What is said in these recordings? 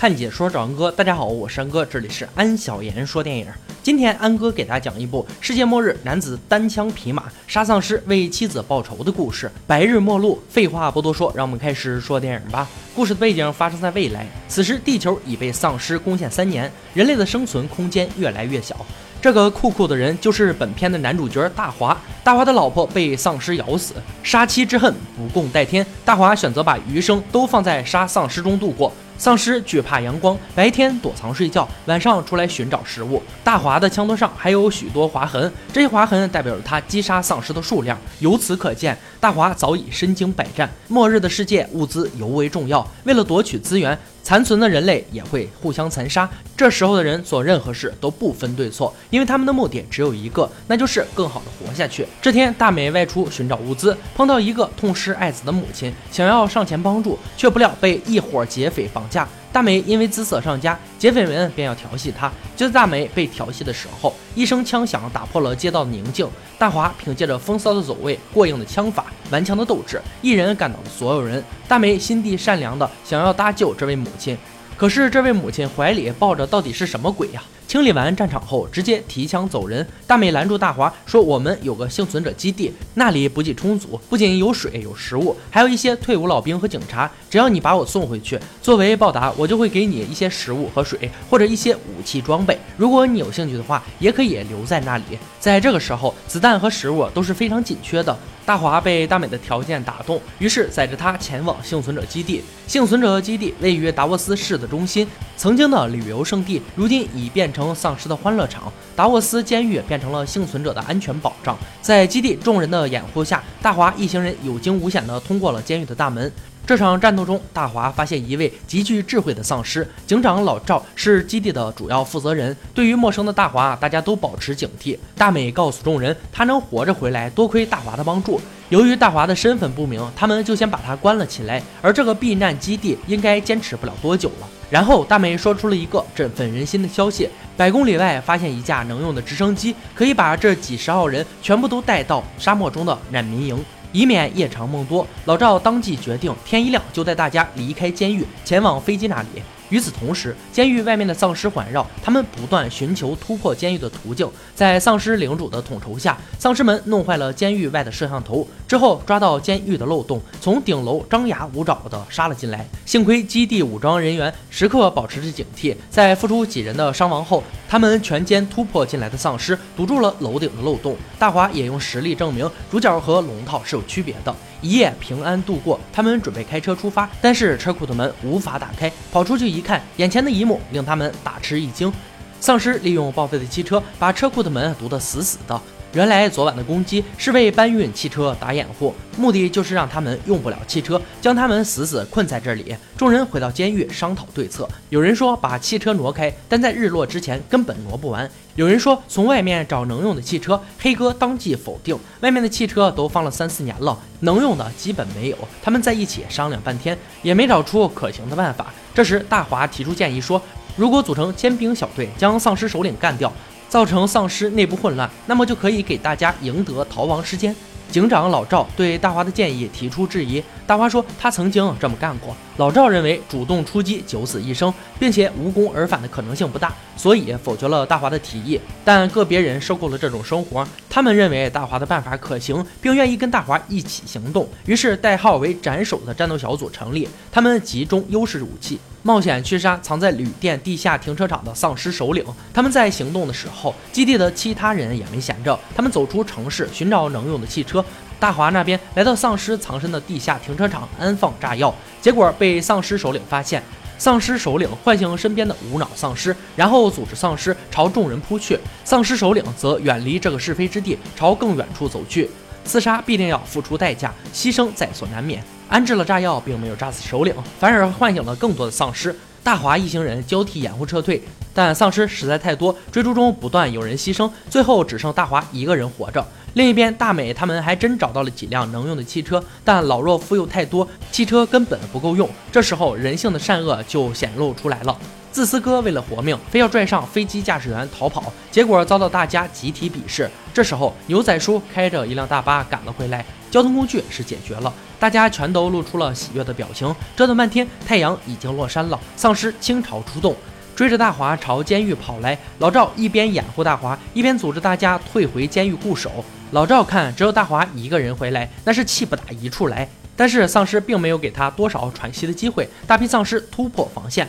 看解说找安哥，大家好，我是安哥，这里是安小言说电影。今天安哥给大家讲一部世界末日，男子单枪匹马杀丧尸为妻子报仇的故事。白日末路，废话不多说，让我们开始说电影吧。故事的背景发生在未来，此时地球已被丧尸攻陷三年，人类的生存空间越来越小。这个酷酷的人就是本片的男主角大华。大华的老婆被丧尸咬死，杀妻之恨不共戴天。大华选择把余生都放在杀丧尸中度过。丧尸惧怕阳光，白天躲藏睡觉，晚上出来寻找食物。大华的枪托上还有许多划痕，这些划痕代表着他击杀丧尸的数量。由此可见，大华早已身经百战。末日的世界，物资尤为重要。为了夺取资源，残存的人类也会互相残杀。这时候的人做任何事都不分对错，因为他们的目的只有一个，那就是更好的活下去。这天，大美外出寻找物资，碰到一个痛失爱子的母亲，想要上前帮助，却不料被一伙劫匪绑架。大美因为姿色上佳，劫匪们便要调戏她。就在大美被调戏的时候，一声枪响打破了街道的宁静。大华凭借着风骚的走位、过硬的枪法、顽强的斗志，一人干倒了所有人。大美心地善良的想要搭救这位母亲，可是这位母亲怀里抱着到底是什么鬼呀？清理完战场后，直接提枪走人。大美拦住大华，说：“我们有个幸存者基地，那里补给充足，不仅有水有食物，还有一些退伍老兵和警察。只要你把我送回去，作为报答，我就会给你一些食物和水，或者一些武器装备。如果你有兴趣的话，也可以留在那里。”在这个时候，子弹和食物都是非常紧缺的。大华被大美的条件打动，于是载着她前往幸存者基地。幸存者基地位于达沃斯市的中心，曾经的旅游胜地，如今已变成丧尸的欢乐场。达沃斯监狱变成了幸存者的安全保障。在基地众人的掩护下，大华一行人有惊无险地通过了监狱的大门。这场战斗中，大华发现一位极具智慧的丧尸警长老赵是基地的主要负责人。对于陌生的大华，大家都保持警惕。大美告诉众人，他能活着回来，多亏大华的帮助。由于大华的身份不明，他们就先把他关了起来。而这个避难基地应该坚持不了多久了。然后，大美说出了一个振奋人心的消息：百公里外发现一架能用的直升机，可以把这几十号人全部都带到沙漠中的难民营。以免夜长梦多，老赵当即决定，天一亮就带大家离开监狱，前往飞机那里。与此同时，监狱外面的丧尸环绕，他们不断寻求突破监狱的途径。在丧尸领主的统筹下，丧尸们弄坏了监狱外的摄像头，之后抓到监狱的漏洞，从顶楼张牙舞爪地杀了进来。幸亏基地武装人员时刻保持着警惕，在付出几人的伤亡后，他们全歼突破进来的丧尸，堵住了楼顶的漏洞。大华也用实力证明，主角和龙套是有区别的。一夜平安度过，他们准备开车出发，但是车库的门无法打开。跑出去一看，眼前的一幕令他们大吃一惊：丧尸利用报废的汽车把车库的门堵得死死的。原来昨晚的攻击是为搬运汽车打掩护，目的就是让他们用不了汽车，将他们死死困在这里。众人回到监狱商讨对策。有人说把汽车挪开，但在日落之前根本挪不完。有人说从外面找能用的汽车，黑哥当即否定，外面的汽车都放了三四年了，能用的基本没有。他们在一起商量半天，也没找出可行的办法。这时大华提出建议说，如果组成尖兵小队，将丧尸首领干掉。造成丧尸内部混乱，那么就可以给大家赢得逃亡时间。警长老赵对大华的建议提出质疑，大华说他曾经这么干过。老赵认为主动出击九死一生，并且无功而返的可能性不大，所以否决了大华的提议。但个别人受够了这种生活，他们认为大华的办法可行，并愿意跟大华一起行动。于是代号为“斩首”的战斗小组成立，他们集中优势武器。冒险去杀藏在旅店地下停车场的丧尸首领。他们在行动的时候，基地的其他人也没闲着。他们走出城市，寻找能用的汽车。大华那边来到丧尸藏身的地下停车场，安放炸药，结果被丧尸首领发现。丧尸首领唤醒身边的无脑丧尸，然后组织丧尸朝众人扑去。丧尸首领则远离这个是非之地，朝更远处走去。刺杀必定要付出代价，牺牲在所难免。安置了炸药，并没有炸死首领，反而唤醒了更多的丧尸。大华一行人交替掩护撤退，但丧尸实在太多，追逐中不断有人牺牲，最后只剩大华一个人活着。另一边，大美他们还真找到了几辆能用的汽车，但老弱妇幼太多，汽车根本不够用。这时候，人性的善恶就显露出来了。自私哥为了活命，非要拽上飞机驾驶员逃跑，结果遭到大家集体鄙视。这时候，牛仔叔开着一辆大巴赶了回来，交通工具是解决了。大家全都露出了喜悦的表情。折腾半天，太阳已经落山了，丧尸倾巢出动，追着大华朝监狱跑来。老赵一边掩护大华，一边组织大家退回监狱固守。老赵看只有大华一个人回来，那是气不打一处来。但是丧尸并没有给他多少喘息的机会，大批丧尸突破防线，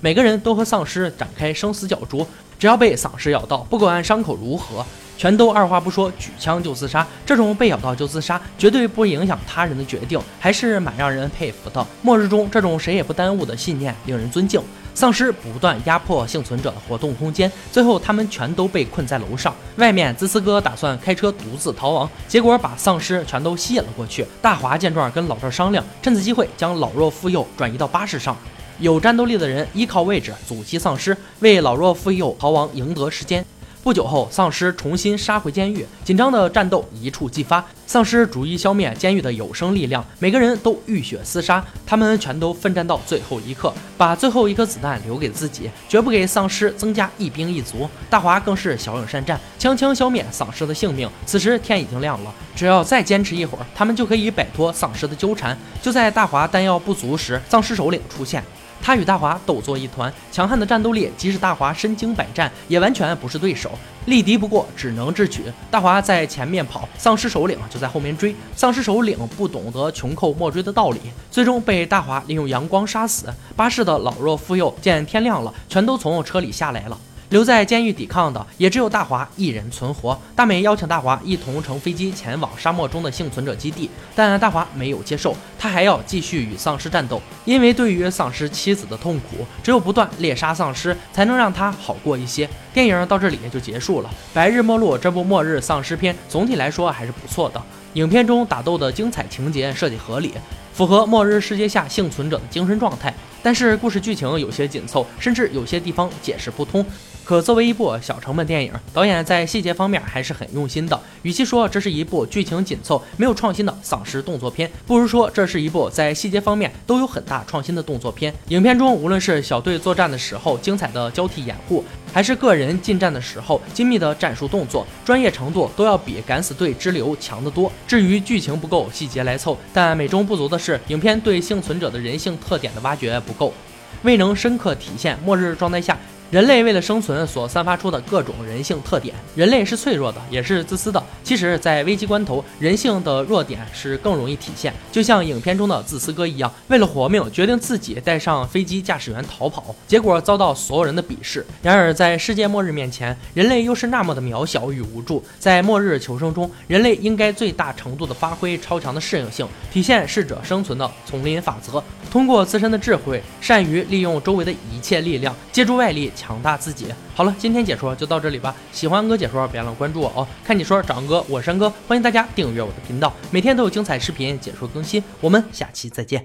每个人都和丧尸展开生死角逐。只要被丧尸咬到，不管伤口如何，全都二话不说举枪就自杀。这种被咬到就自杀，绝对不影响他人的决定，还是蛮让人佩服的。末日中这种谁也不耽误的信念令人尊敬。丧尸不断压迫幸存者的活动空间，最后他们全都被困在楼上。外面，自私哥打算开车独自逃亡，结果把丧尸全都吸引了过去。大华见状，跟老赵商量，趁此机会将老弱妇幼转移到巴士上。有战斗力的人依靠位置阻击丧尸，为老弱妇幼逃亡赢得时间。不久后，丧尸重新杀回监狱，紧张的战斗一触即发。丧尸逐一消灭监狱的有生力量，每个人都浴血厮杀，他们全都奋战到最后一刻，把最后一颗子弹留给自己，绝不给丧尸增加一兵一卒。大华更是骁勇善战，枪枪消灭丧尸的性命。此时天已经亮了，只要再坚持一会儿，他们就可以摆脱丧尸的纠缠。就在大华弹药不足时，丧尸首领出现。他与大华斗作一团，强悍的战斗力，即使大华身经百战，也完全不是对手。力敌不过，只能智取。大华在前面跑，丧尸首领就在后面追。丧尸首领不懂得穷寇莫追的道理，最终被大华利用阳光杀死。巴士的老弱妇幼见天亮了，全都从车里下来了。留在监狱抵抗的也只有大华一人存活。大美邀请大华一同乘飞机前往沙漠中的幸存者基地，但大华没有接受，他还要继续与丧尸战斗。因为对于丧尸妻子的痛苦，只有不断猎杀丧尸才能让他好过一些。电影到这里就结束了。《白日末路》这部末日丧尸片总体来说还是不错的。影片中打斗的精彩情节设计合理，符合末日世界下幸存者的精神状态。但是故事剧情有些紧凑，甚至有些地方解释不通。可作为一部小成本电影，导演在细节方面还是很用心的。与其说这是一部剧情紧凑、没有创新的丧尸动作片，不如说这是一部在细节方面都有很大创新的动作片。影片中无论是小队作战的时候精彩的交替掩护，还是个人近战的时候精密的战术动作，专业程度都要比《敢死队之流》强得多。至于剧情不够，细节来凑，但美中不足的是，影片对幸存者的人性特点的挖掘不够，未能深刻体现末日状态下。人类为了生存所散发出的各种人性特点，人类是脆弱的，也是自私的。其实，在危机关头，人性的弱点是更容易体现。就像影片中的自私哥一样，为了活命，决定自己带上飞机驾驶员逃跑，结果遭到所有人的鄙视。然而，在世界末日面前，人类又是那么的渺小与无助。在末日求生中，人类应该最大程度的发挥超强的适应性，体现适者生存的丛林法则，通过自身的智慧，善于利用周围的一切力量，借助外力。强大自己。好了，今天解说就到这里吧。喜欢安哥解说，别忘了关注我哦。看解说找哥，我是山哥，欢迎大家订阅我的频道，每天都有精彩视频解说更新。我们下期再见。